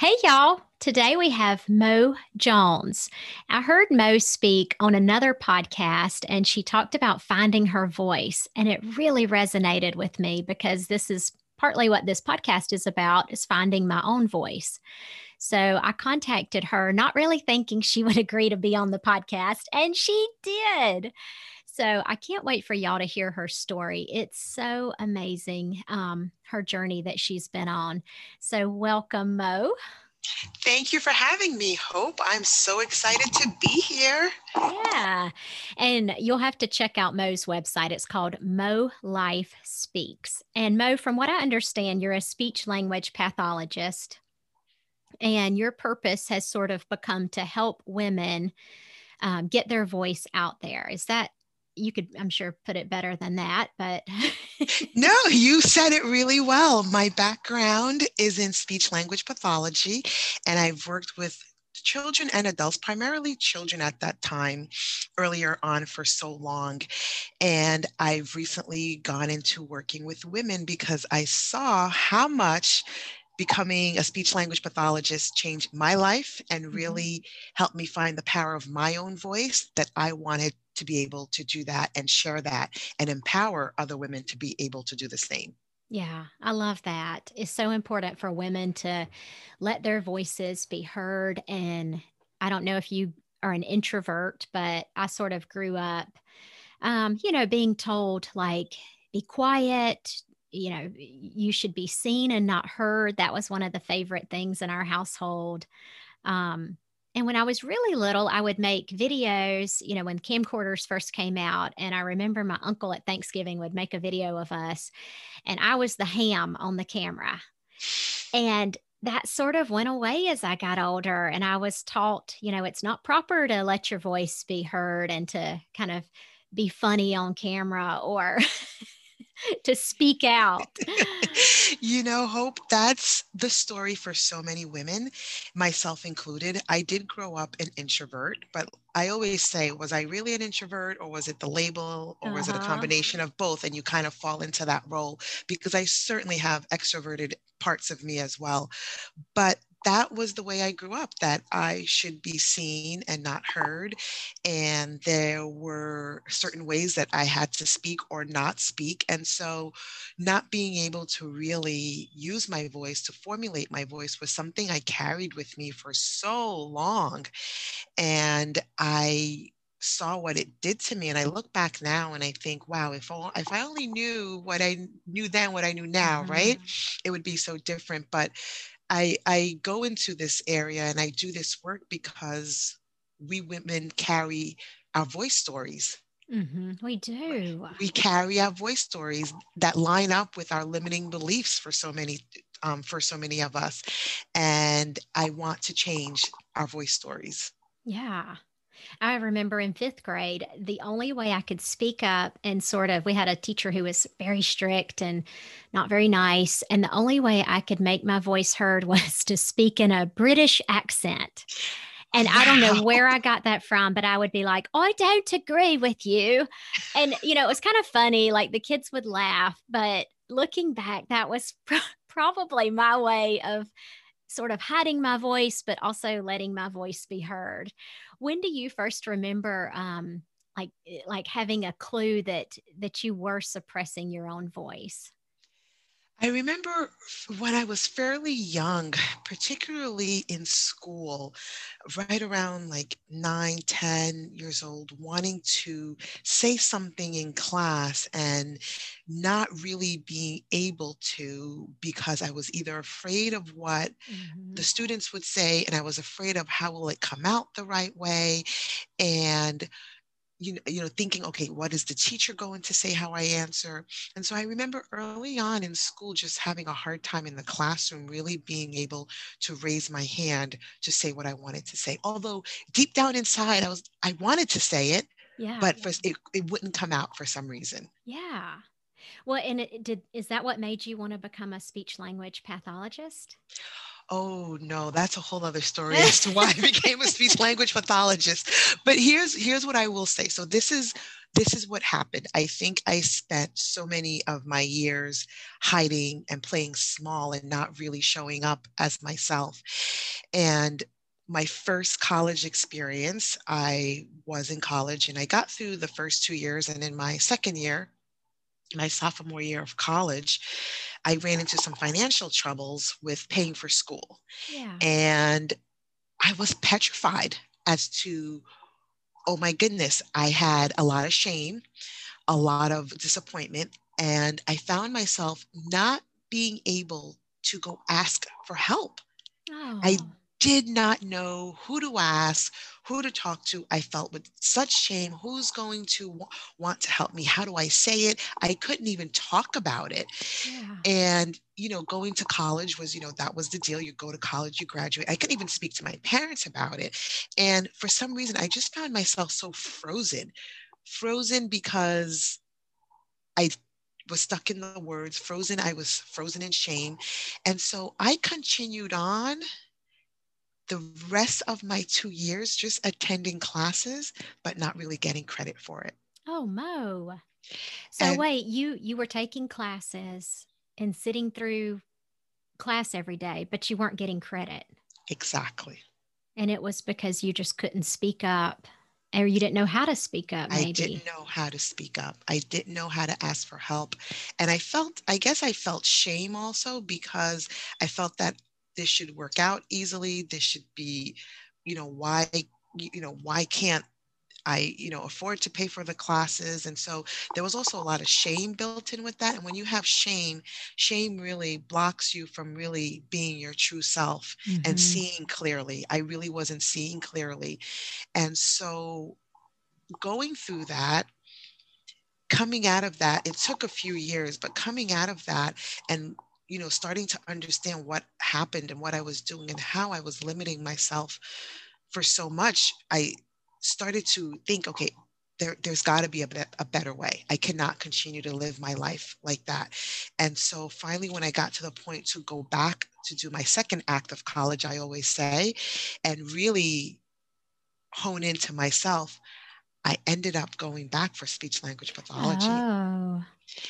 Hey, y'all. Today we have Mo Jones. I heard Mo speak on another podcast and she talked about finding her voice. And it really resonated with me because this is partly what this podcast is about is finding my own voice. So I contacted her, not really thinking she would agree to be on the podcast, and she did. So I can't wait for y'all to hear her story. It's so amazing, um, her journey that she's been on. So welcome, Mo. Thank you for having me, Hope. I'm so excited to be here. Yeah. And you'll have to check out Mo's website. It's called Mo Life Speaks. And Mo, from what I understand, you're a speech language pathologist. And your purpose has sort of become to help women um, get their voice out there. Is that you could i'm sure put it better than that but no you said it really well my background is in speech language pathology and i've worked with children and adults primarily children at that time earlier on for so long and i've recently gone into working with women because i saw how much becoming a speech language pathologist changed my life and mm-hmm. really helped me find the power of my own voice that I wanted to be able to do that and share that and empower other women to be able to do the same. Yeah, I love that. It's so important for women to let their voices be heard. And I don't know if you are an introvert, but I sort of grew up, um, you know, being told, like, be quiet, you know, you should be seen and not heard. That was one of the favorite things in our household. Um, and when I was really little, I would make videos, you know, when camcorders first came out. And I remember my uncle at Thanksgiving would make a video of us, and I was the ham on the camera. And that sort of went away as I got older. And I was taught, you know, it's not proper to let your voice be heard and to kind of be funny on camera or to speak out. you know, Hope, that's the story for so many women, myself included. I did grow up an introvert, but I always say, was I really an introvert or was it the label or uh-huh. was it a uh-huh. combination of both? And you kind of fall into that role because I certainly have extroverted parts of me as well. But that was the way I grew up, that I should be seen and not heard. And there were certain ways that I had to speak or not speak. And so, not being able to really use my voice to formulate my voice was something I carried with me for so long. And I saw what it did to me and i look back now and i think wow if, all, if i only knew what i knew then what i knew now mm-hmm. right it would be so different but I, I go into this area and I do this work because we women carry our voice stories. Mm-hmm. We do. We carry our voice stories that line up with our limiting beliefs for so many um, for so many of us, and I want to change our voice stories. Yeah, I remember in fifth grade, the only way I could speak up and sort of, we had a teacher who was very strict and not very nice. And the only way I could make my voice heard was to speak in a British accent. And I don't know where I got that from, but I would be like, I don't agree with you. And, you know, it was kind of funny. Like the kids would laugh. But looking back, that was probably my way of sort of hiding my voice, but also letting my voice be heard when do you first remember um, like like having a clue that that you were suppressing your own voice? I remember when I was fairly young, particularly in school, right around like nine, 10 years old, wanting to say something in class and not really being able to because I was either afraid of what Mm-hmm. the students would say and I was afraid of how will it come out the right way. And you know, you know, thinking, okay, what is the teacher going to say how I answer? And so I remember early on in school just having a hard time in the classroom, really being able to raise my hand to say what I wanted to say. Although deep down inside, I was I wanted to say it, Yeah. but for, it, it wouldn't come out for some reason. yeah. Well, and it did is that what made you want to become a speech language pathologist? Oh no, that's a whole other story as to why I became a speech language pathologist. But here's here's what I will say. So this is this is what happened. I think I spent so many of my years hiding and playing small and not really showing up as myself. And my first college experience, I was in college and I got through the first two years. And in my second year, my sophomore year of college, I ran into some financial troubles with paying for school. Yeah. And I was petrified as to, oh my goodness, I had a lot of shame, a lot of disappointment, and I found myself not being able to go ask for help. Oh. I did not know who to ask, who to talk to. I felt with such shame. Who's going to w- want to help me? How do I say it? I couldn't even talk about it. yeah. And, you know, going to college was, you know, that was the deal. You go to college, you graduate. I couldn't even speak to my parents about it. And for some reason, I just found myself so frozen, frozen because I was stuck in the words, frozen. I was frozen in shame. And so I continued on the rest of my two years just attending classes, but not really getting credit for it. Oh, Mo. So And- wait, you you were taking classes and sitting through class every day, but you weren't getting credit. Exactly. And it was because you just couldn't speak up or you didn't know how to speak up, maybe. I didn't know how to speak up. I didn't know how to ask for help. And I felt, I guess I felt shame also because I felt that this should work out easily. This should be, you know, why, you know, why can't I, you know, afford to pay for the classes? And so there was also a lot of shame built in with that. And when you have shame, shame really blocks you from really being your true self and Mhm. seeing clearly. I really wasn't seeing clearly. And so going through that, coming out of that, it took a few years, but coming out of that and you know, starting to understand what happened and what I was doing and how I was limiting myself for so much, I started to think, okay, there, there's got to be a, a better way. I cannot continue to live my life like that. And so finally, when I got to the point to go back to do my second act of college, I always say, and really hone into myself, I ended up going back for speech language pathology. Oh,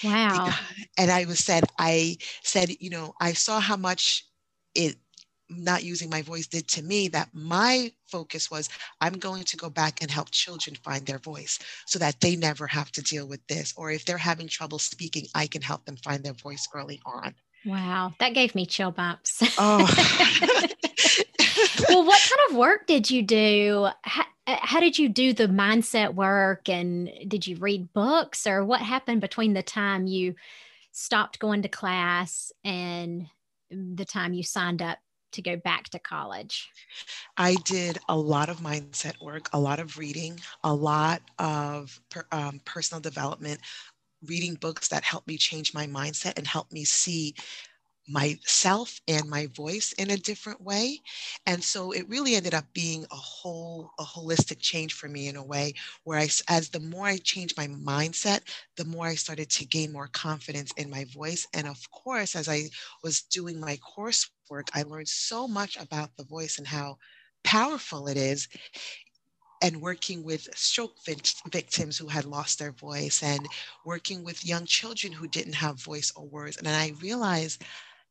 wow. And I was said, I said, you know, I saw how much it not using my voice did to me that my focus was I'm going to go back and help children find their voice so that they never have to deal with this. Or if they're having trouble speaking, I can help them find their voice early on. Wow. That gave me chill bumps. Oh. well, what kind of work did you do? How, how did you do the mindset work? And did you read books or what happened between the time you stopped going to class and the time you signed up to go back to college? I did a lot of mindset work, a lot of reading, a lot of per, um, personal development, reading books that helped me change my mindset and help me see myself and my voice in a different way. And so it really ended up being a whole a holistic change for me in a way where i as the more i changed my mindset the more i started to gain more confidence in my voice. And of course as i was doing my coursework i learned so much about the voice and how powerful it is and working with stroke victims who had lost their voice and working with young children who didn't have voice or words. And i realized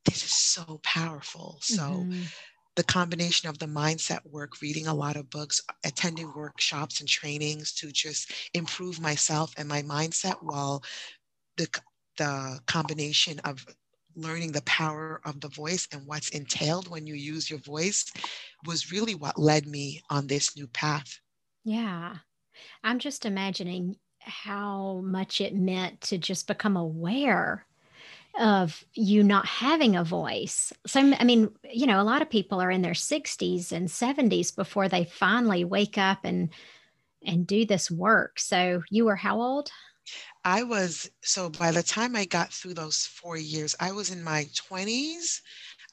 this is so powerful. So Mhm. the combination of the mindset work, reading a lot of books, attending workshops and trainings to just improve myself and my mindset while the the combination of learning the power of the voice and what's entailed when you use your voice was really what led me on this new path. Yeah. I'm just imagining how much it meant to just become aware of you not having a voice. So, I mean, you know, a lot of people are in their 60s and 70s before they finally wake up and and do this work. So, you were how old? I was so by the time I got through those 4 years, I was in my 20s.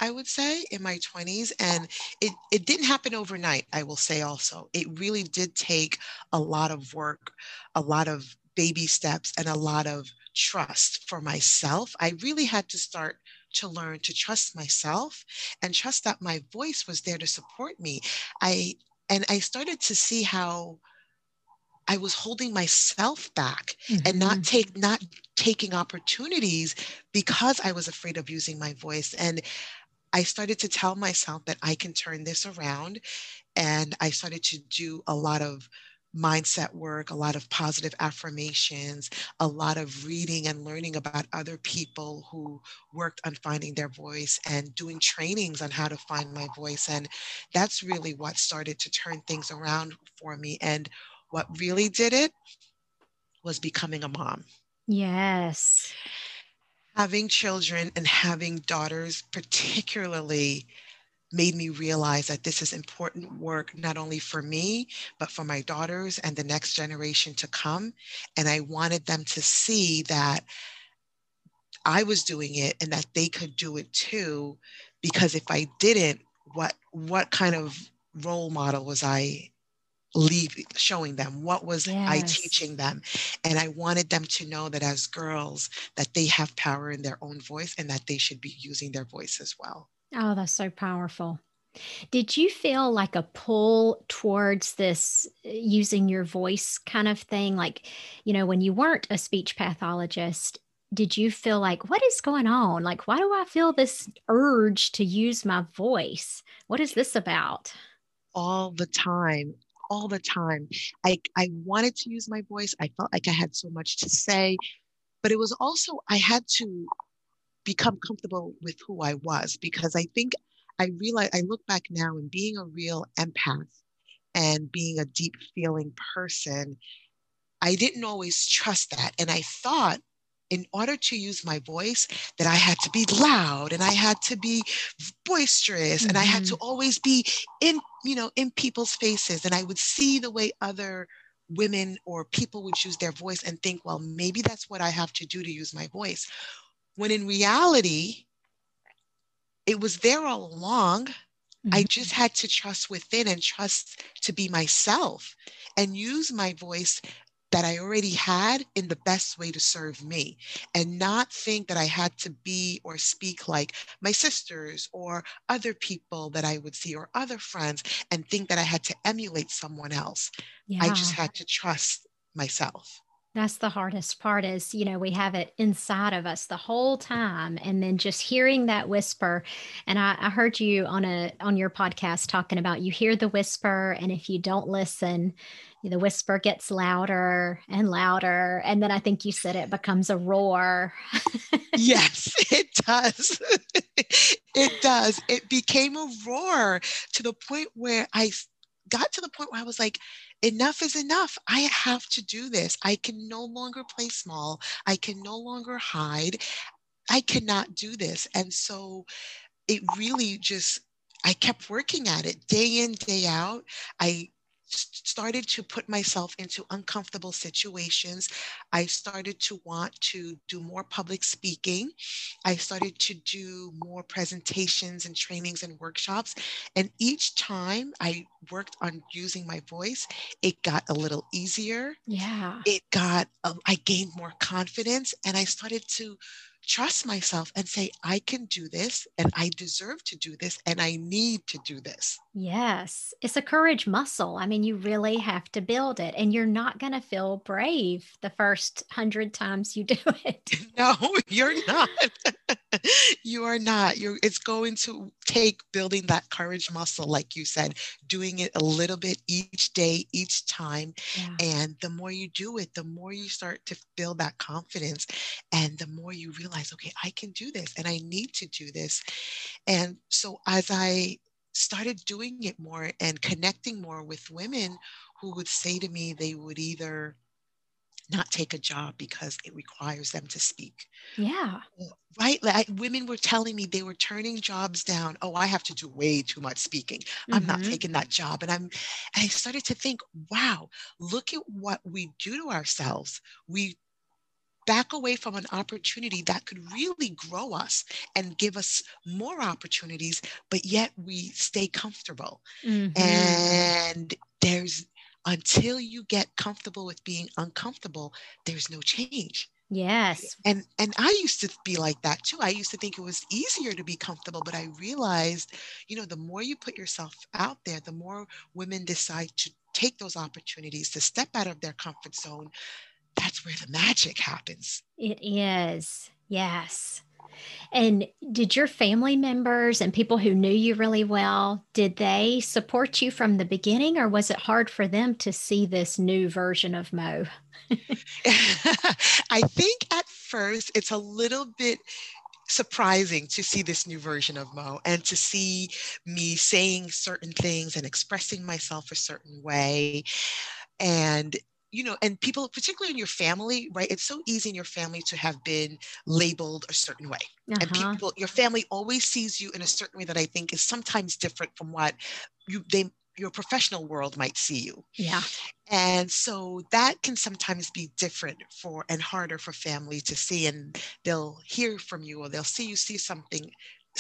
I would say in my 20s and it it didn't happen overnight, I will say also. It really did take a lot of work, a lot of baby steps and a lot of trust for myself. I really had to start to learn to trust myself and trust that my voice was there to support me. I and I started to see how I was holding myself back mm-hmm. and not mm-hmm. take not taking opportunities because I was afraid of using my voice and I started to tell myself that I can turn this around and I started to do a lot of mindset work, a lot of positive affirmations, a lot of reading and learning about other people who worked on finding their voice and doing trainings on how to find my voice. And that's really what started to turn things around for me. And what really did it was becoming a mom. Yes. Having children and having daughters, particularly made me realize that this is important work not only for me but for my daughters and the next generation to come. And i wanted them to see that i was doing it and that they could do it too because if i didn't what what kind of role model was i leave showing them? What was yes. i teaching them? And i wanted them to know that as girls that they have power in their own voice and that they should be using their voice as well Oh, that's so powerful. Did you feel like a pull towards this uh, using your voice kind of thing? Like, you know, when you weren't a speech pathologist, did you feel like, what is going on? Like, why do I feel this urge to use my voice? What is this about? All the time. All the time. I, I wanted to use my voice. I felt like I had so much to say, but it was also, I had to become comfortable with who I was because I think I realize I look back now and being a real empath and being a deep feeling person, I didn't always trust that. And I thought in order to use my voice that I had to be loud and I had to be boisterous mm-hmm. and I had to mm-hmm. always be in, you know, in people's faces. And I would see the way other women or people would use their voice and think, well, maybe that's what I have to do to use my voice. When in reality, it was there all along. Mm-hmm. I just had to trust within and trust to be myself and use my voice that I already had in the best way to serve me and not think that I had to be or speak like my sisters or other people that I would see or other friends and think that I had to emulate someone else. Yeah. I just had to trust myself. That's the hardest part is, you know, we have it inside of us the whole time. And then just hearing that whisper. And I, I, heard you on a on your podcast talking about you hear the whisper, and if you don't listen, the whisper gets louder and louder. And then I think you said it becomes a roar. yes, it does. it does. It became a roar to the point where I got to the point where I was like, enough is enough. I have to do this. I can no longer play small. I can no longer hide. I cannot do this. And so it really just, I kept working at it day in, day out. I started to put myself into uncomfortable situations. I started to want to do more public speaking. I started to do more presentations and trainings and workshops. And each time I worked on using my voice, it got a little easier. Yeah. It got, um, I gained more confidence and I started to trust myself and say, I can do this and I deserve to do this and I need to do this. Yes, it's a courage muscle. I mean, you really have to build it, and you're not going to feel brave the first hundred times you do it. No, you're not. you are not. You're. It's going to take building that courage muscle, like you said, doing it a little bit each day, each time, yeah. and the more you do it, the more you start to build that confidence, and the more you realize, okay, I can do this, and I need to do this, and so as I started doing it more and connecting more with women who would say to me they would either not take a job because it requires them to speak. Yeah. Right. Like women were telling me they were turning jobs down. Oh, I have to do way too much speaking. Mm-hmm. I'm not mm-hmm. taking that job. And I'm and I started to think, wow, look at what we do to ourselves. We back away from an opportunity that could really grow us and give us more opportunities, but yet we stay comfortable. Mm-hmm. And there's until you get comfortable with being uncomfortable, there's no change. Yes. And and I used to be like that too. I used to think it was easier to be comfortable, but I realized, you know, the more you put yourself out there, the more women decide to take those opportunities to step out of their comfort zone that's where the magic happens. It is. Yes. And did your family members and people who knew you really well, did they support you from the beginning or was it hard for them to see this new version of Mo? I think at first it's a little bit surprising to see this new version of Mo and to see me saying certain things and expressing myself a certain way. And you know, and people, particularly in your family, right? It's so easy in your family to have been labeled a certain way. Uh-huh. And people, your family always sees you in a certain way that I think is sometimes different from what you they your professional world might see you. Yeah. And so that can sometimes be different for and harder for family to see. And they'll hear from you or they'll see you see something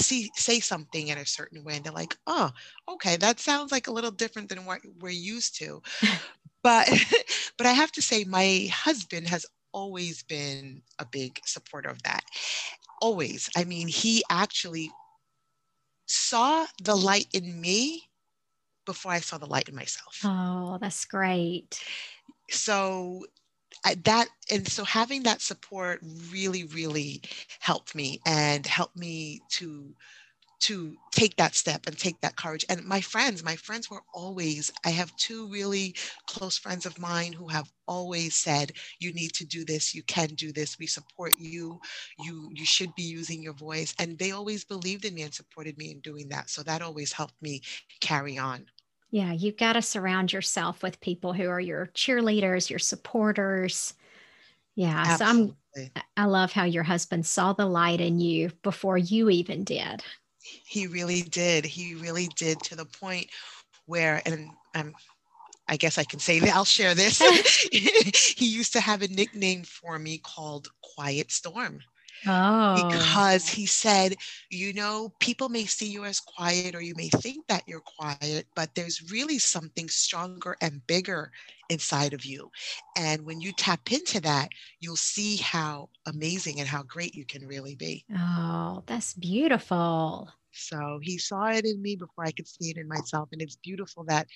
see say something in a certain way and they're like oh okay that sounds like a little different than what we're used to. But but i have to say my husband has always been a big supporter of that always. I mean he actually saw the light in me before i saw the light in myself. Oh that's great. So I, that and so having that support really really helped me and helped me to to take that step and take that courage. And my friends, my friends were always, I have two really close friends of mine who have always said, you need to do this, you can do this, we support you, you you should be using your voice. And they always believed in me and supported me in doing that. So that always helped me carry on. Yeah, you've got to surround yourself with people who are your cheerleaders, your supporters. Yeah. Absolutely. So I'm I love how your husband saw the light in you before you even did. He really did. He really did to the point where, and I'm, I guess I can say that I'll share this. he used to have a nickname for me called Quiet Storm. Oh. Because he said, you know, people may see you as quiet or you may think that you're quiet, but there's really something stronger and bigger inside of you. And when you tap into that, you'll see how amazing and how great you can really be. Oh, that's beautiful. So he saw it in me before I could see it in myself. And it's beautiful that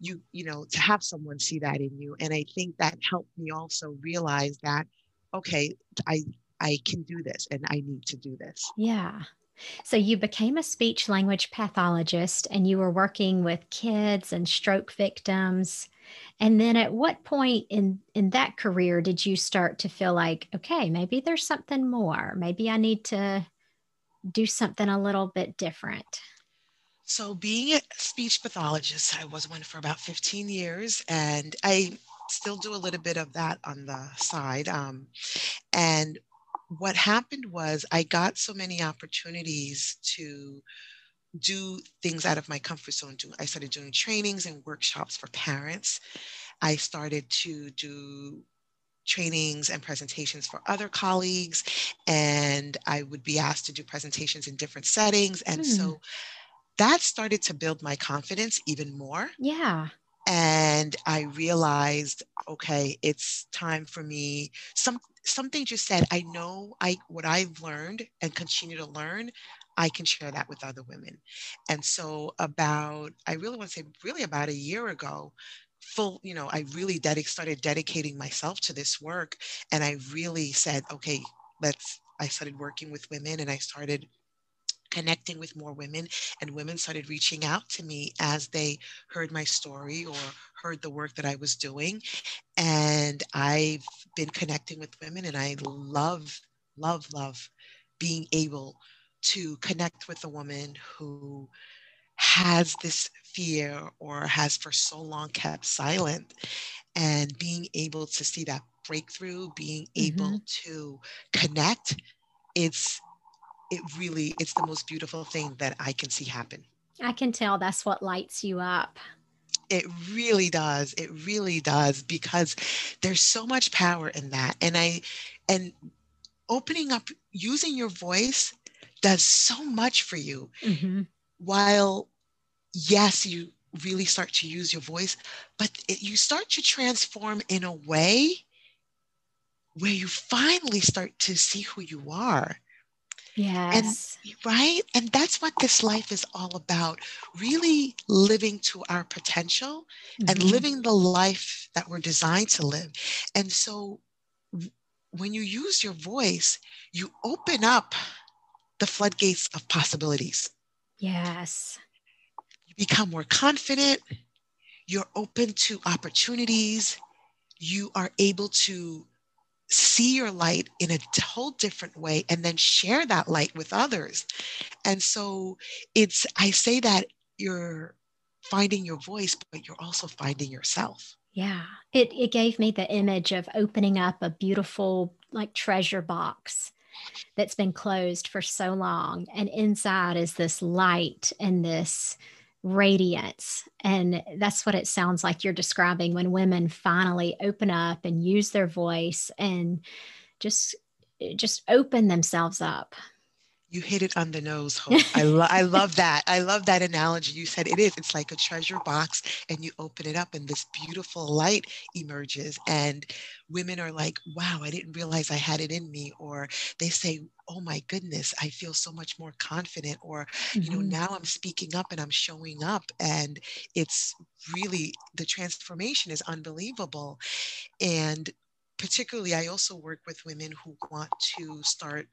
you, you know, to have someone see that in you. And I think that helped me also realize that, okay, I I can do this and I need to do this. Yeah. So you became a speech language pathologist and you were working with kids and stroke victims. And then at what point in in that career did you start to feel like, okay, maybe there's something more. Maybe I need to do something a little bit different? So, being a speech pathologist, I was one for about 15 years, and I still do a little bit of that on the side. Um, and what happened was I got so many opportunities to do things out of my comfort zone. I started doing trainings and workshops for parents. I started to do trainings and presentations for other colleagues and i would be asked to do presentations in different settings and mm. so that started to build my confidence even more yeah and i realized okay it's time for me some something just said i know i what i've learned and continue to learn I can share that with other women. And so, about, I really want to say, really about a year ago, full, you know, I really started dedicating myself to this work. And I really said, okay, let's, I started working with women and I started connecting with more women and women started reaching out to me as they heard my story or heard the work that I was doing and I've been connecting with women and I love love love being able to connect with a woman who has this fear or has for so long kept silent and being able to see that breakthrough being able mm-hmm. to connect it's it really it's the most beautiful thing that i can see happen i can tell that's what lights you up it really does it really does because there's so much power in that and i and opening up using your voice does so much for you. Mm-hmm. While, yes, you really start to use your voice, but it, you start to transform in a way where you finally start to see who you are. Yes. And, right? And that's what this life is all about really living to our potential mm-hmm. and living the life that we're designed to live. And so when you use your voice, you open up the floodgates of possibilities. Yes. You become more confident. You're open to opportunities. You are able to see your light in a whole different way and then share that light with others. And so it's, I say that you're finding your voice, but you're also finding yourself. Yeah. It, it gave me the image of opening up a beautiful, like, treasure box that's been closed for so long. And inside is this light and this radiance. And that's what it sounds like you're describing when women finally open up and use their voice and just just open themselves up. You hit it on the nose Hope. I, lo- I love that. I love that analogy. You said it is. It's like a treasure box and you open it up and this beautiful light emerges. And women are like wow i didn't realize i had it in me. Or they say oh my goodness i feel so much more confident or mm-hmm. you know mm-hmm. now i'm speaking up and i'm showing up and it's really the transformation is unbelievable and particularly i also work with women who want to start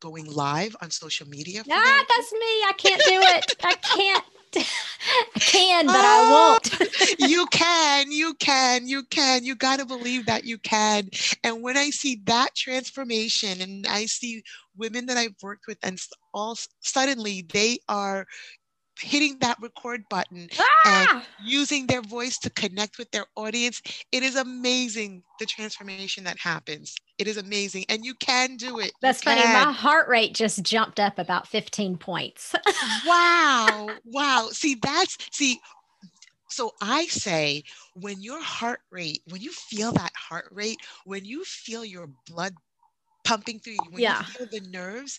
going live on social media. Ah, that's me. I can't do it. I can't. I can, but I won't. you can, you can, you can. You got to believe that you can. And when I see that transformation and I see women that I've worked with and all suddenly they are hitting that record button ah! and using their voice to connect with their audience, it is amazing the transformation that happens. It is amazing. And you can do it. That's funny. My heart rate just jumped up about 15 points. wow. Wow. See, that's, see, so I say when your heart rate, when you feel that heart rate, when you feel your blood pumping through you, when yeah. you feel the nerves,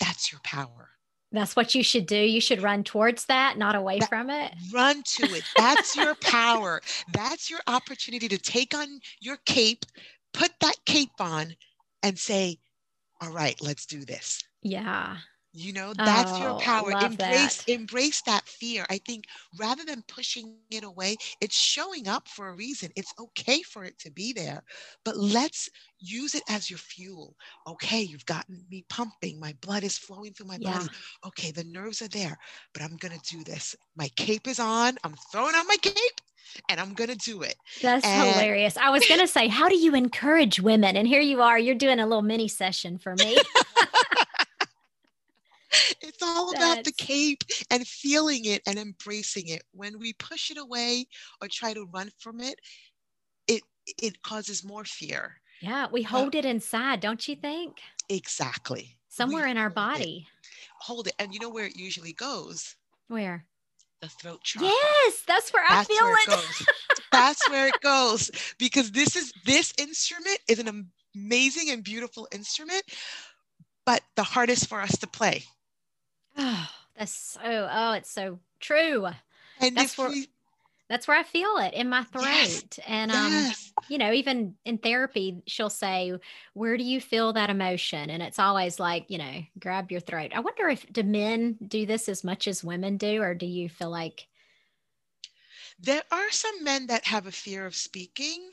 that's your power. That's what you should do. You should run towards that, not away that, from it. Run to it. That's your power. That's your opportunity to take on your cape, put that cape on, and say, All right, let's do this. Yeah. You know, that's oh, your power. Embrace that. embrace that fear. I think rather than pushing it away, it's showing up for a reason. It's okay for it to be there, but let's use it as your fuel. Okay, you've gotten me pumping. My blood is flowing through my yeah. body. Okay, the nerves are there, but I'm going to do this. My cape is on. I'm throwing on my cape and I'm going to do it. That's and- hilarious. I was going to say, how do you encourage women? And here you are, you're doing a little mini session for me. it's all about the cape and feeling it and embracing it. When we push it away or try to run from it, it it causes more fear. Yeah, we hold uh, it inside, don't you think? Exactly. Somewhere we in our body. It, hold it. And you know where it usually goes? Where? The throat chakra. Yes, that's where that's I feel where it. it that's where it goes. Because this is this instrument is an amazing and beautiful instrument, but the hardest for us to play. Oh, that's so, oh, it's so true. And that's where, we, that's where I feel it in my throat. Yes, and um, yes. You know, even in therapy, she'll say, Where do you feel that emotion? And it's always like, you know, grab your throat. I wonder if do men do this as much as women do, or do you feel like there are some men that have a fear of speaking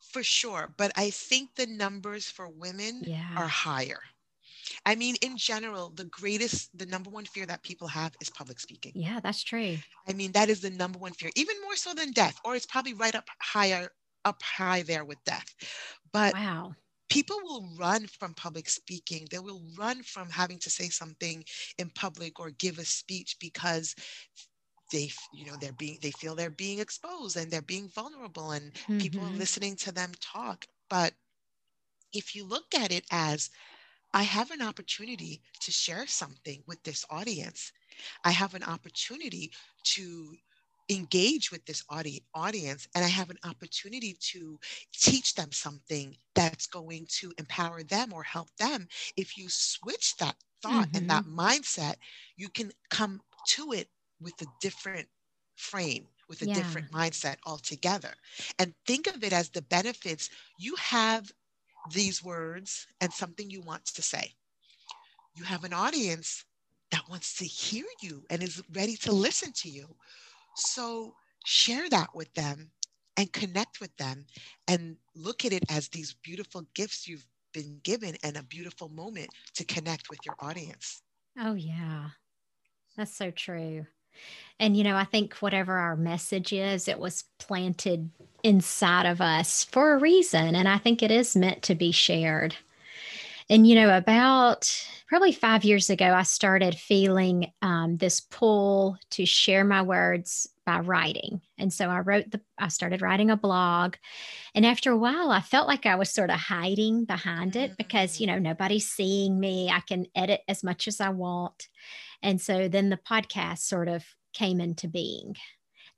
for sure, but I think the numbers for women yeah. are higher. I mean, in general, the greatest, the number one fear that people have is public speaking. Yeah, that's true. I mean, that is the number one fear, even more so than death, or it's probably right up higher, up high there with death. But wow. People will run from public speaking. They will run from having to say something in public or give a speech because they you know they're being they feel they're being exposed and they're being vulnerable and mm-hmm. people are mm-hmm. listening to them talk but if you look at it as i have an opportunity to share something with this audience i have an opportunity to engage with this audi- audience and i have an opportunity to teach them something that's going to empower them or help them if you switch that thought mm-hmm. and that mindset you can come to it with a different frame with a yeah. different mindset altogether and think of it as the benefits you have these words and something you want to say. You have an audience that wants to hear you and is ready to listen to you. So share that with them and connect with them and look at it as these beautiful gifts you've been given and a beautiful moment to connect with your audience. Oh yeah. That's so true and, you know, I think whatever our message is, it was planted inside of us for a reason. And I think it is meant to be shared. And, you know, about probably five years ago, I started feeling um, this pull to share my words by writing. And so I wrote the, I started writing a blog. And after a while, I felt like I was sort of hiding behind it because, you know, mm. nobody's seeing me. I can edit as much as I want. And so then the podcast sort of came into being.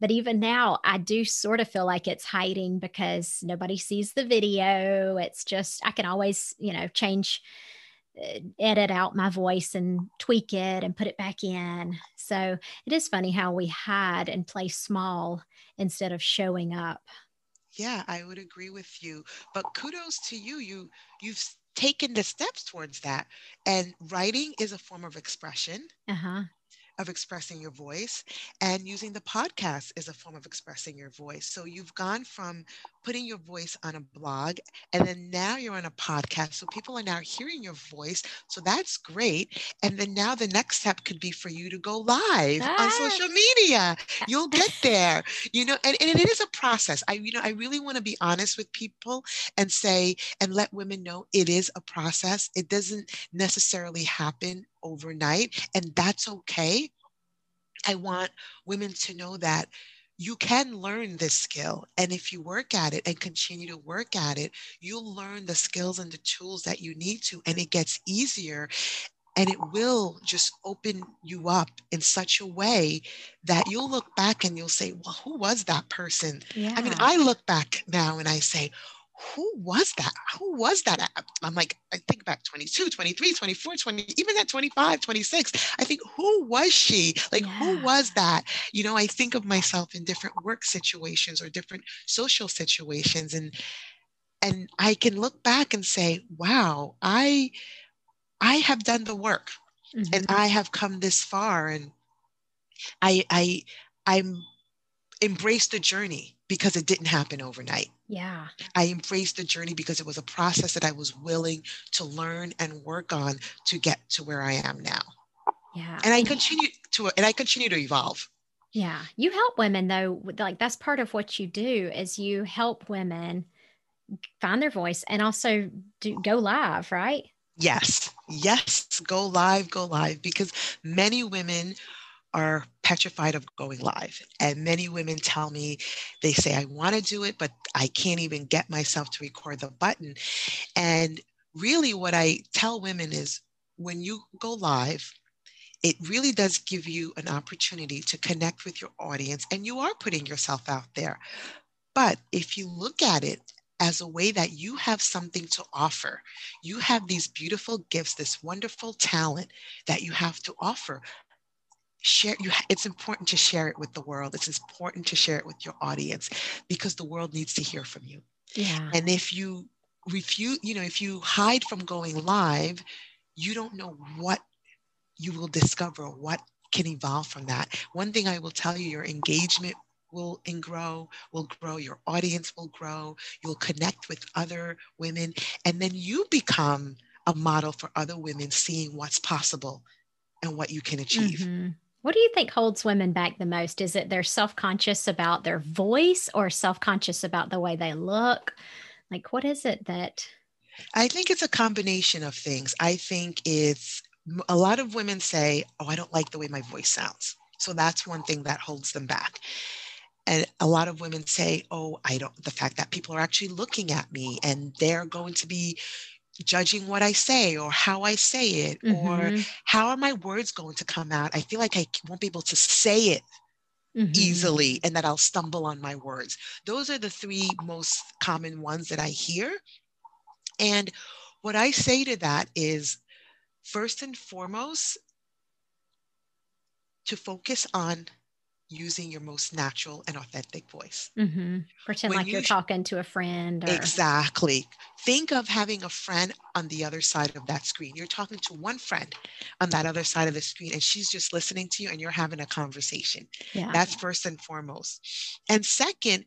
But even now, I do sort of feel like it's hiding because nobody sees the video. It's just, I can always, you know, change, edit out my voice and tweak it and put it back in. So it is funny how we hide and play small instead of showing up. Yeah, I would agree with you. But kudos to you. You you've taken the steps towards that. And writing is a form of expression. Uh-huh of expressing your voice and using the podcast is a form of expressing your voice so you've gone from putting your voice on a blog and then now you're on a podcast so people are now hearing your voice so that's great and then now the next step could be for you to go live ah. on social media you'll get there you know and, and it is a process i you know i really want to be honest with people and say and let women know it is a process it doesn't necessarily happen overnight, and that's okay. I want women to know that you can learn this skill. And if you work at it and continue to work at it, you'll learn the skills and the tools that you need to, and it gets easier. And it will just open you up in such a way that you'll look back and you'll say, Well, who was that person? Yeah. I mean, I look back now and I say, who was that? Who was that? I'm like, I think back 22, 23, 24, 20, even at 25, 26. I think, who was she? Like, yeah. who was that? You know, I think of myself in different work situations or different social situations. And and I can look back and say, wow, I I have done the work mm-hmm. and I have come this far. And I I I'm embraced the journey because it didn't happen overnight. Yeah. I embraced the journey because it was a process that I was willing to learn and work on to get to where I am now. Yeah. And I continue to and I continue to evolve. Yeah. You help women though, like that's part of what you do is you help women find their voice and also do go live, right? Yes. Yes, go live, go live because many women are petrified of going live. And many women tell me, they say, I want to do it, but I can't even get myself to record the button. And really, what I tell women is when you go live, it really does give you an opportunity to connect with your audience, and you are putting yourself out there. But if you look at it as a way that you have something to offer. You have these beautiful gifts, this wonderful talent that you have to offer share you it's important to share it with the world it's important to share it with your audience because the world needs to hear from you Yeah. And if you refuse, you know, if you hide from going live, you don't know what you will discover, what can evolve from that. One thing I will tell you, your engagement will grow will grow your audience will grow you'll connect with other women and then you become a model for other women seeing what's possible and what you can achieve mm-hmm. What do you think holds women back the most is it they're self-conscious about their voice or self-conscious about the way they look like what is it that i think it's a combination of things i think it's a lot of women say, Oh, I don't like the way my voice sounds. So that's one thing that holds them back. And a lot of women say, Oh, I don't, the fact that people are actually looking at me and they're going to be judging what I say or how I say it, mm-hmm. or how are my words going to come out? I feel like I won't be able to say it mm-hmm. easily and that I'll stumble on my words. Those are the three most common ones that I hear. And what I say to that is first and foremost, to focus on using your most natural and authentic voice. Mm-hmm. Pretend when like you are talking to a friend. Or... Exactly. Think of having a friend on the other side of that screen. You're talking to one friend on that other side of the screen, and she's just listening to you and you're having a conversation. Yeah. That's first and foremost. And second,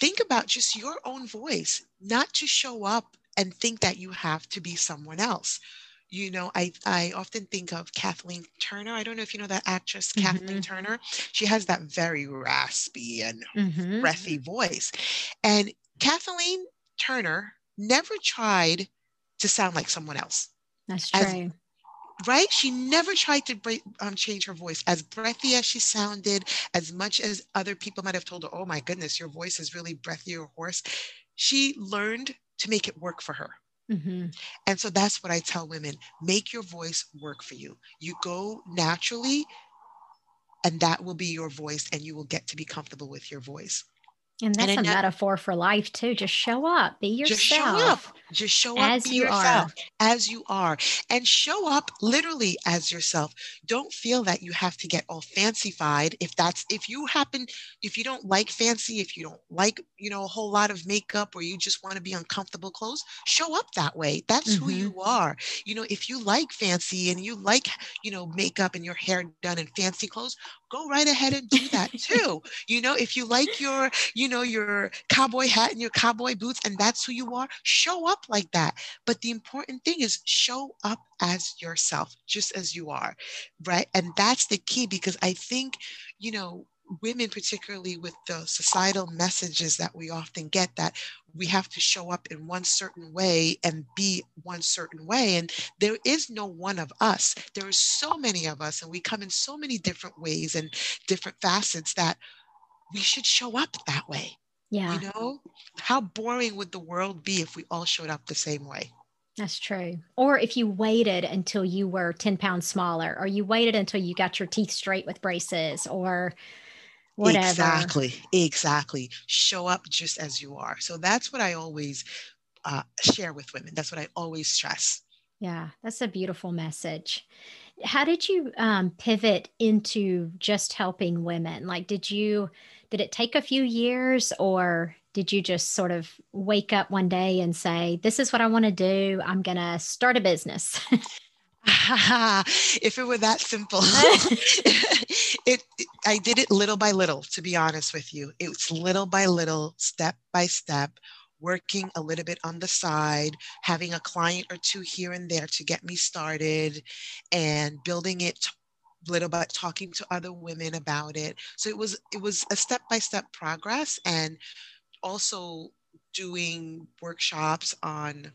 think about just your own voice, not to show up and think that you have to be someone else you know, I, I often think of Kathleen Turner. I don't know if you know that actress, mm-hmm. Kathleen Turner. She has that very raspy and mm-hmm. breathy voice. And Kathleen Turner never tried to sound like someone else. That's true. As, right? She never tried to break, um, change her voice. As breathy as she sounded, as much as other people might have told her, oh my goodness, your voice is really breathy or hoarse, she learned to make it work for her. Mm-hmm. And so that's what I tell women make your voice work for you. You go naturally, and that will be your voice, and you will get to be comfortable with your voice. And that's and a metaphor for life too. Just show up, be yourself. Just show up. Just show up, as be you yourself are. as you are. And show up literally as yourself. Don't feel that you have to get all fancified. If that's if you happen, if you don't like fancy, if you don't like, you know, a whole lot of makeup or you just want to be uncomfortable clothes, show up that way. That's mm-hmm. who you are. You know, if you like fancy and you like, you know, makeup and your hair done in fancy clothes, go right ahead and do that too. you know, if you like your, you know, your cowboy hat and your cowboy boots and that's who you are, show up like that. But the important thing is show up as yourself, just as you are, right? And that's the key because I think, you know, women, particularly with the societal messages that we often get, that we have to show up in one certain way and be one certain way. And there is no one of us. There are so many of us, and we come in so many different ways and different facets that we should show up that way. Yeah. You know, how boring would the world be if we all showed up the same way? That's true. Or if you waited until you were 10 pounds smaller, or you waited until you got your teeth straight with braces, or whatever. Exactly. Exactly. Show up just as you are. So that's what I always uh, share with women. That's what I always stress. Yeah, that's a beautiful message. How did you um, pivot into just helping women? Like, did you, did it take a few years or did you just sort of wake up one day and say, this is what I want to do? I'm going to start a business? if it were that simple. It, it, i did it little by little to be honest with you. It's little by little step by step working a little bit on the side having a client or two here and there to get me started and building it little by talking to other women about it. So it was it was a step by step progress and also doing workshops on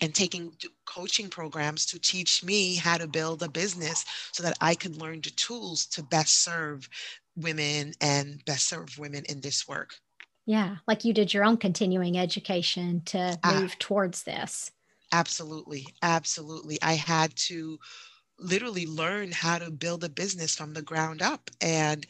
and taking coaching programs to teach me how to build a business so that I could learn the tools to best serve women and best serve women in this work. Yeah, like you did your own continuing education to ah. move uh, towards this. Absolutely. Absolutely. I had to literally learn how to build a business from the ground up. And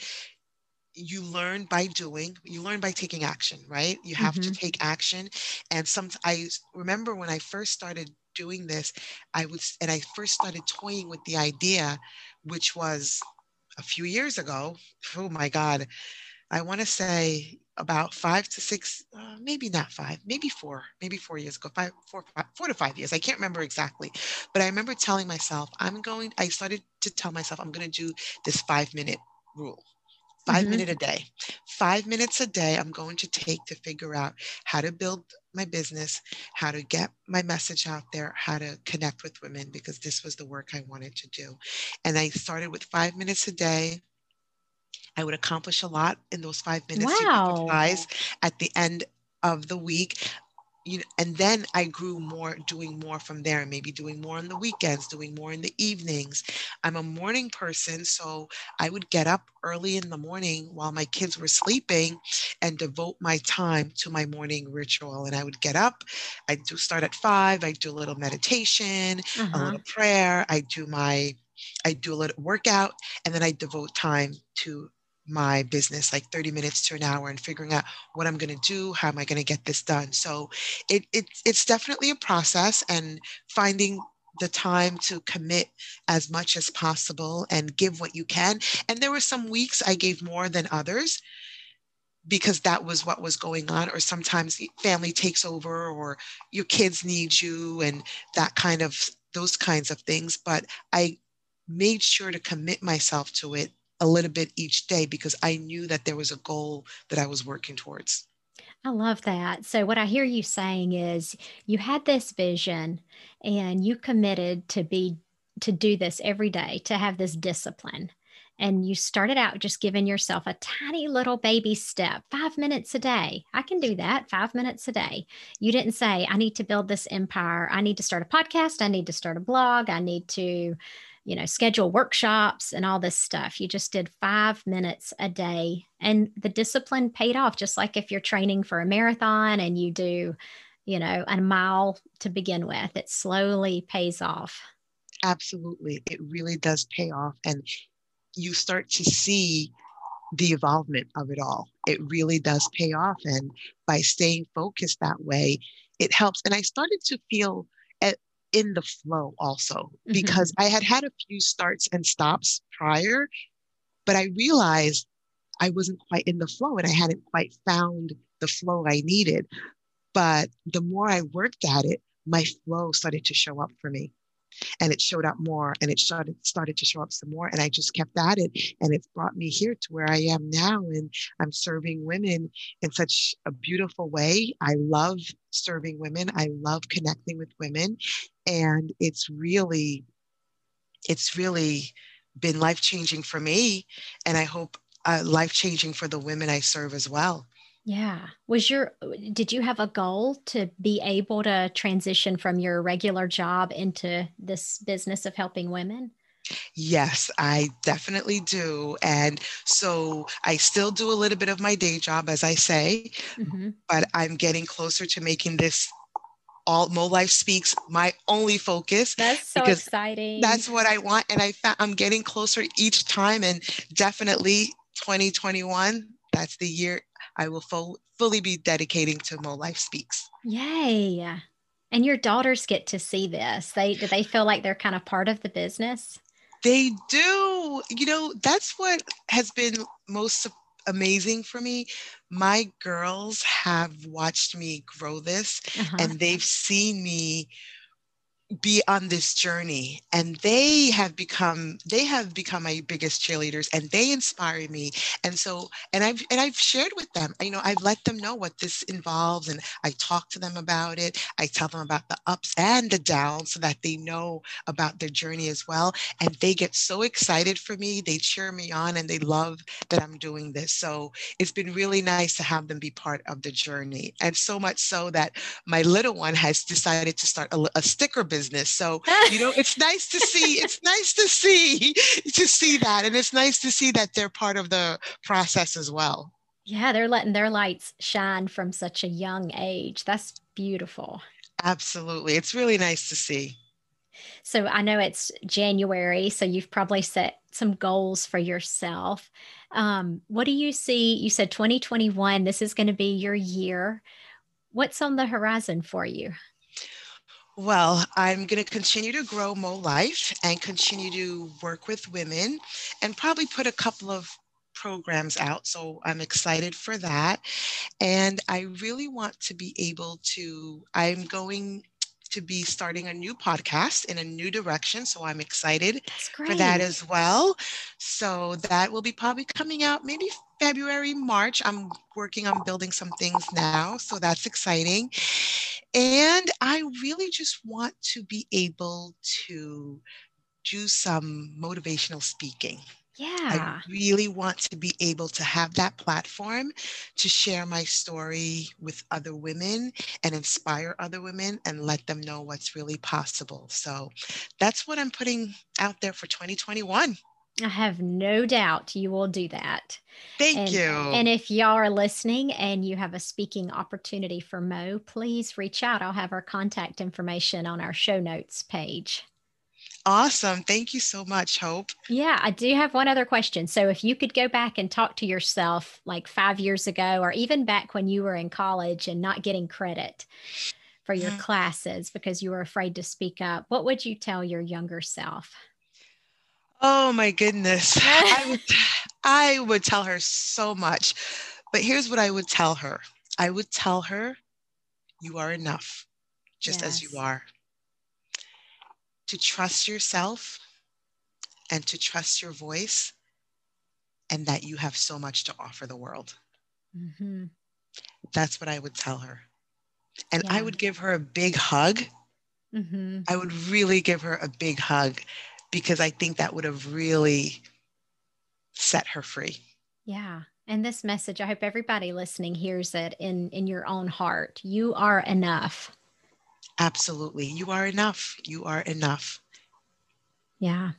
you learn by doing you learn by taking action right you have mm-hmm. to take action and some i remember when i first started doing this i was and i first started toying with the idea which was a few years ago oh my god I want to say about five to six, uh, maybe not five, maybe four, maybe four years ago, five, four, five, four to five years. I can't remember exactly, but I remember telling myself, I'm going, I started to tell myself, I'm going to do this five minute rule. 5 mm-hmm. minute a day five minutes a day i'm going to take to figure out how to build my business how to get my message out there how to connect with women because this was the work i wanted to do and i started with five minutes a day I would accomplish a lot in those five minutes. Wow. At the end of the week, you know, and then I grew more doing more from there, maybe doing more on the weekends, doing more in the evenings. I'm a morning person, so I would get up early in the morning while my kids were sleeping and devote my time to my morning ritual. And I would get up, I do start at five, I do a little meditation, a mm-hmm. little prayer, I do my I do a little workout, and then I devote time to my business like 30 minutes to an hour and figuring out what I'm going to do, how am I going to get this done. So it, it it's definitely a process and finding the time to commit as much as possible and give what you can. And there were some weeks I gave more than others because that was what was going on or sometimes family takes over or your kids need you and that kind of those kinds of things but i made sure to commit myself to it a little bit each day because I knew that there was a goal that I was working towards. I love that. So, what I hear you saying is you had this vision and you committed to be to do this every day, to have this discipline. And you started out just giving yourself a tiny little baby step, five minutes a day. I can do that, five minutes a day. You didn't say, I need to build this empire. I need to start a podcast. I need to start a blog. I need to you know, schedule workshops and all this stuff. You just did five minutes a day, and the discipline paid off. Just like if you're training for a marathon and you do, you know, a mile to begin with, it slowly pays off. Absolutely. It really does pay off. And you start to see the involvement of it all. It really does pay off. And by staying focused that way, it helps. And I started to feel in the flow also mm-hmm. because I had had a few starts and stops prior, but I realized I wasn't quite in the flow and I hadn't quite found the flow I needed. But the more I worked at it, my flow started to show up for me. And it showed up more and it started started to show up some more and i just kept at it. And it's brought me here to where i am now and i'm serving women in such a beautiful way. I love serving women. I love connecting with women and it's really it's really been life changing for me and i hope uh, life changing for the women i serve as well yeah. Was your did you have a goal to be able to transition from your regular job into this business of helping women? Yes, I definitely do. And so I still do a little bit of my day job, as I say, mm-hmm. but I'm getting closer to making this all Mo Life Speaks my only focus. That's so exciting. That's what I want. And I I'm getting closer each time. And definitely 2021, that's the year I will full, fully be dedicating to Mo Life Speaks. Yay. And your daughters get to see this. They do they feel like they're kind of part of the business? They do. You know, that's what has been most amazing for me. My girls have watched me grow this uh-huh. and they've seen me be on this journey and they have become they have become my biggest cheerleaders and they inspire me. And so and i've and i've shared with them you know i've let them know what this involves and i talk to them about it. I tell them about the ups and the downs so that they know about their journey as well and they get so excited for me. They cheer me on and they love that i'm doing this. So it's been really nice to have them be part of the journey and so much so that my little one has decided to start a, a sticker business business. So, you know, it's nice to see, it's nice to see, to see that. And it's nice to see that they're part of the process as well. Yeah, they're letting their lights shine from such a young age. That's beautiful. Absolutely. It's really nice to see. So I know it's January, so you've probably set some goals for yourself. Um, what do you see? You said 2021, this is going to be your year. What's on the horizon for you? Well, I'm going to continue to grow Mo Life and continue to work with women and probably put a couple of programs out. So I'm excited for that. And I really want to be able to, I'm going to be starting a new podcast in a new direction. So I'm excited for that as well. So that will be probably coming out maybe February, March. I'm working on building some things now. So that's exciting. And I really just want to be able to do some motivational speaking. Yeah. I really want to be able to have that platform to share my story with other women and inspire other women and let them know what's really possible. So that's what I'm putting out there for 2021. I have no doubt you will do that. Thank and, you. And if y'all are listening and you have a speaking opportunity for Mo, please reach out. I'll have our contact information on our show notes page. Awesome. Thank you so much, Hope. Yeah, I do have one other question. So, if you could go back and talk to yourself like five years ago, or even back when you were in college and not getting credit for your mm. classes because you were afraid to speak up, what would you tell your younger self? Oh my goodness. I would I would tell her so much. But here's what I would tell her. I would tell her you are enough just yes. as you are to trust yourself and to trust your voice and that you have so much to offer the world. Mm-hmm. That's what I would tell her. And yeah. I would give her a big hug. Mm-hmm. I would really give her a big hug because I think that would have really set her free. Yeah. And this message, I hope everybody listening hears it in in your own heart. You are enough. Absolutely. You are enough. You are enough. Yeah.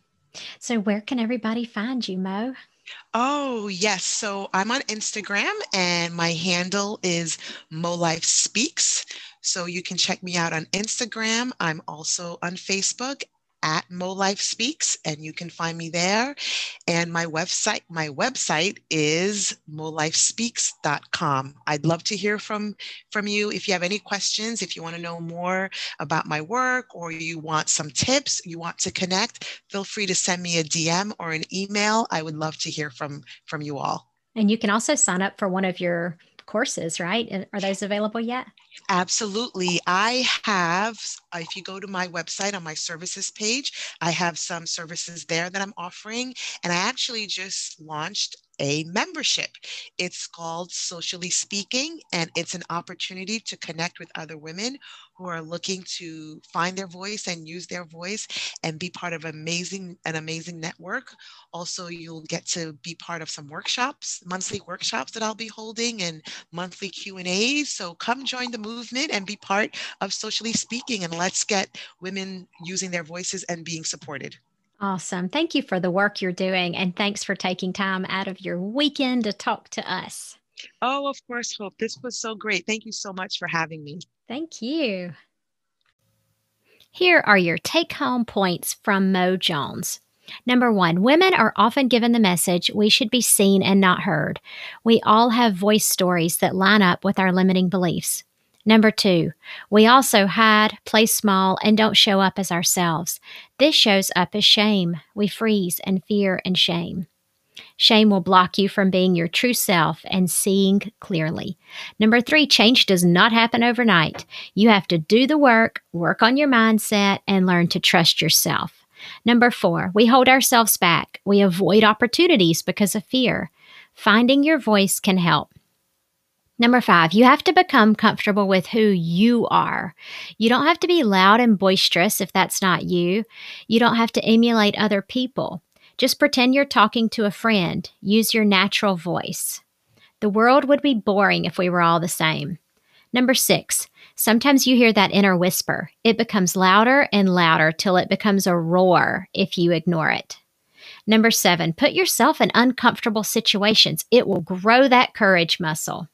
So, where can everybody find you, Mo? Oh, yes. So I'm on Instagram and my handle is Mo Life Speaks. So you can check me out on Instagram. I'm also on Facebook at Mo Life Speaks, and you can find me there. And my website, my website is molifespeaks.com. I'd love to hear from from you if you have any questions, if you want to know more about my work, or you want some tips, you want to connect. Feel free to send me a DM or an email. I would love to hear from from you all. And you can also sign up for one of your courses, right? Are those available yet? Absolutely. I have, if you go to my website on my services page, I have some services there that I'm offering. And I actually just launched a membership. It's called Socially Speaking, and it's an opportunity to connect with other women who are looking to find their voice and use their voice and be part of amazing an amazing network. Also, you'll get to be part of some workshops, monthly workshops that I'll be holding and monthly Q&As. So come join the movement and be part of Socially Speaking and let's get women using their voices and being supported. Awesome. Thank you for the work you're doing. And thanks for taking time out of your weekend to talk to us. Oh, of course, Hope. This was so great. Thank you so much for having me. Thank you. Here are your take home points from Mo Jones. Number one, women are often given the message we should be seen and not heard. We all have voice stories that line up with our limiting beliefs. Number two, we also hide, play small, and don't show up as ourselves. This shows up as shame. We freeze and fear and shame. Shame will block you from being your true self and seeing clearly. Number three, change does not happen overnight. You have to do the work, work on your mindset, and learn to trust yourself. Number four, we hold ourselves back. We avoid opportunities because of fear. Finding your voice can help. Number five, you have to become comfortable with who you are. You don't have to be loud and boisterous if that's not you. You don't have to emulate other people. Just pretend you're talking to a friend. Use your natural voice. The world would be boring if we were all the same. Number six, sometimes you hear that inner whisper. It becomes louder and louder till it becomes a roar if you ignore it. Number seven, put yourself in uncomfortable situations. It will grow that courage muscle.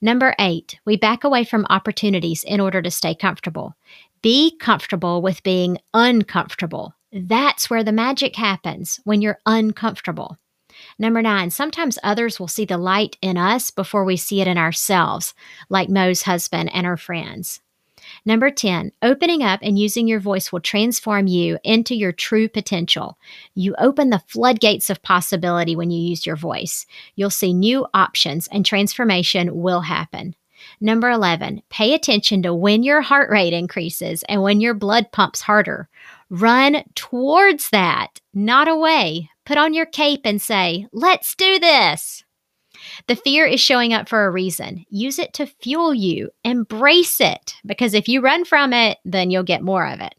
Number eight, we back away from opportunities in order to stay comfortable. Be comfortable with being uncomfortable. That's where the magic happens when you're uncomfortable. Number nine, sometimes others will see the light in us before we see it in ourselves, like Mo's husband and her friends. Number 10, opening up and using your voice will transform you into your true potential. You open the floodgates of possibility when you use your voice. You'll see new options and transformation will happen. Number 11, pay attention to when your heart rate increases and when your blood pumps harder. Run towards that, not away. Put on your cape and say, Let's do this. The fear is showing up for a reason. Use it to fuel you. Embrace it because if you run from it, then you'll get more of it.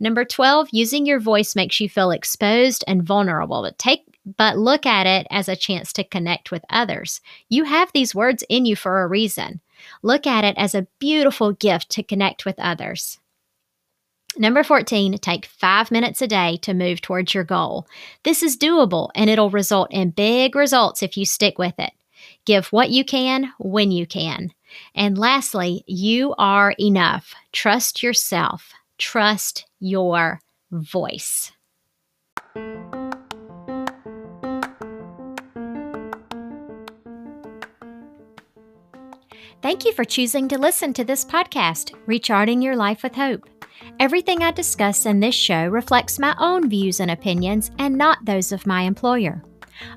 Number 12, using your voice makes you feel exposed and vulnerable, but take but look at it as a chance to connect with others. You have these words in you for a reason. Look at it as a beautiful gift to connect with others. Number 14, take five minutes a day to move towards your goal. This is doable and it'll result in big results if you stick with it. Give what you can when you can. And lastly, you are enough. Trust yourself, trust your voice. Thank you for choosing to listen to this podcast, Recharting Your Life with Hope. Everything I discuss in this show reflects my own views and opinions and not those of my employer.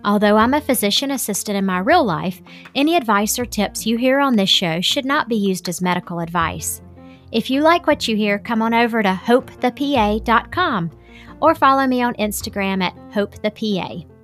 Although I'm a physician assistant in my real life, any advice or tips you hear on this show should not be used as medical advice. If you like what you hear, come on over to hopethepa.com or follow me on Instagram at hopethepa.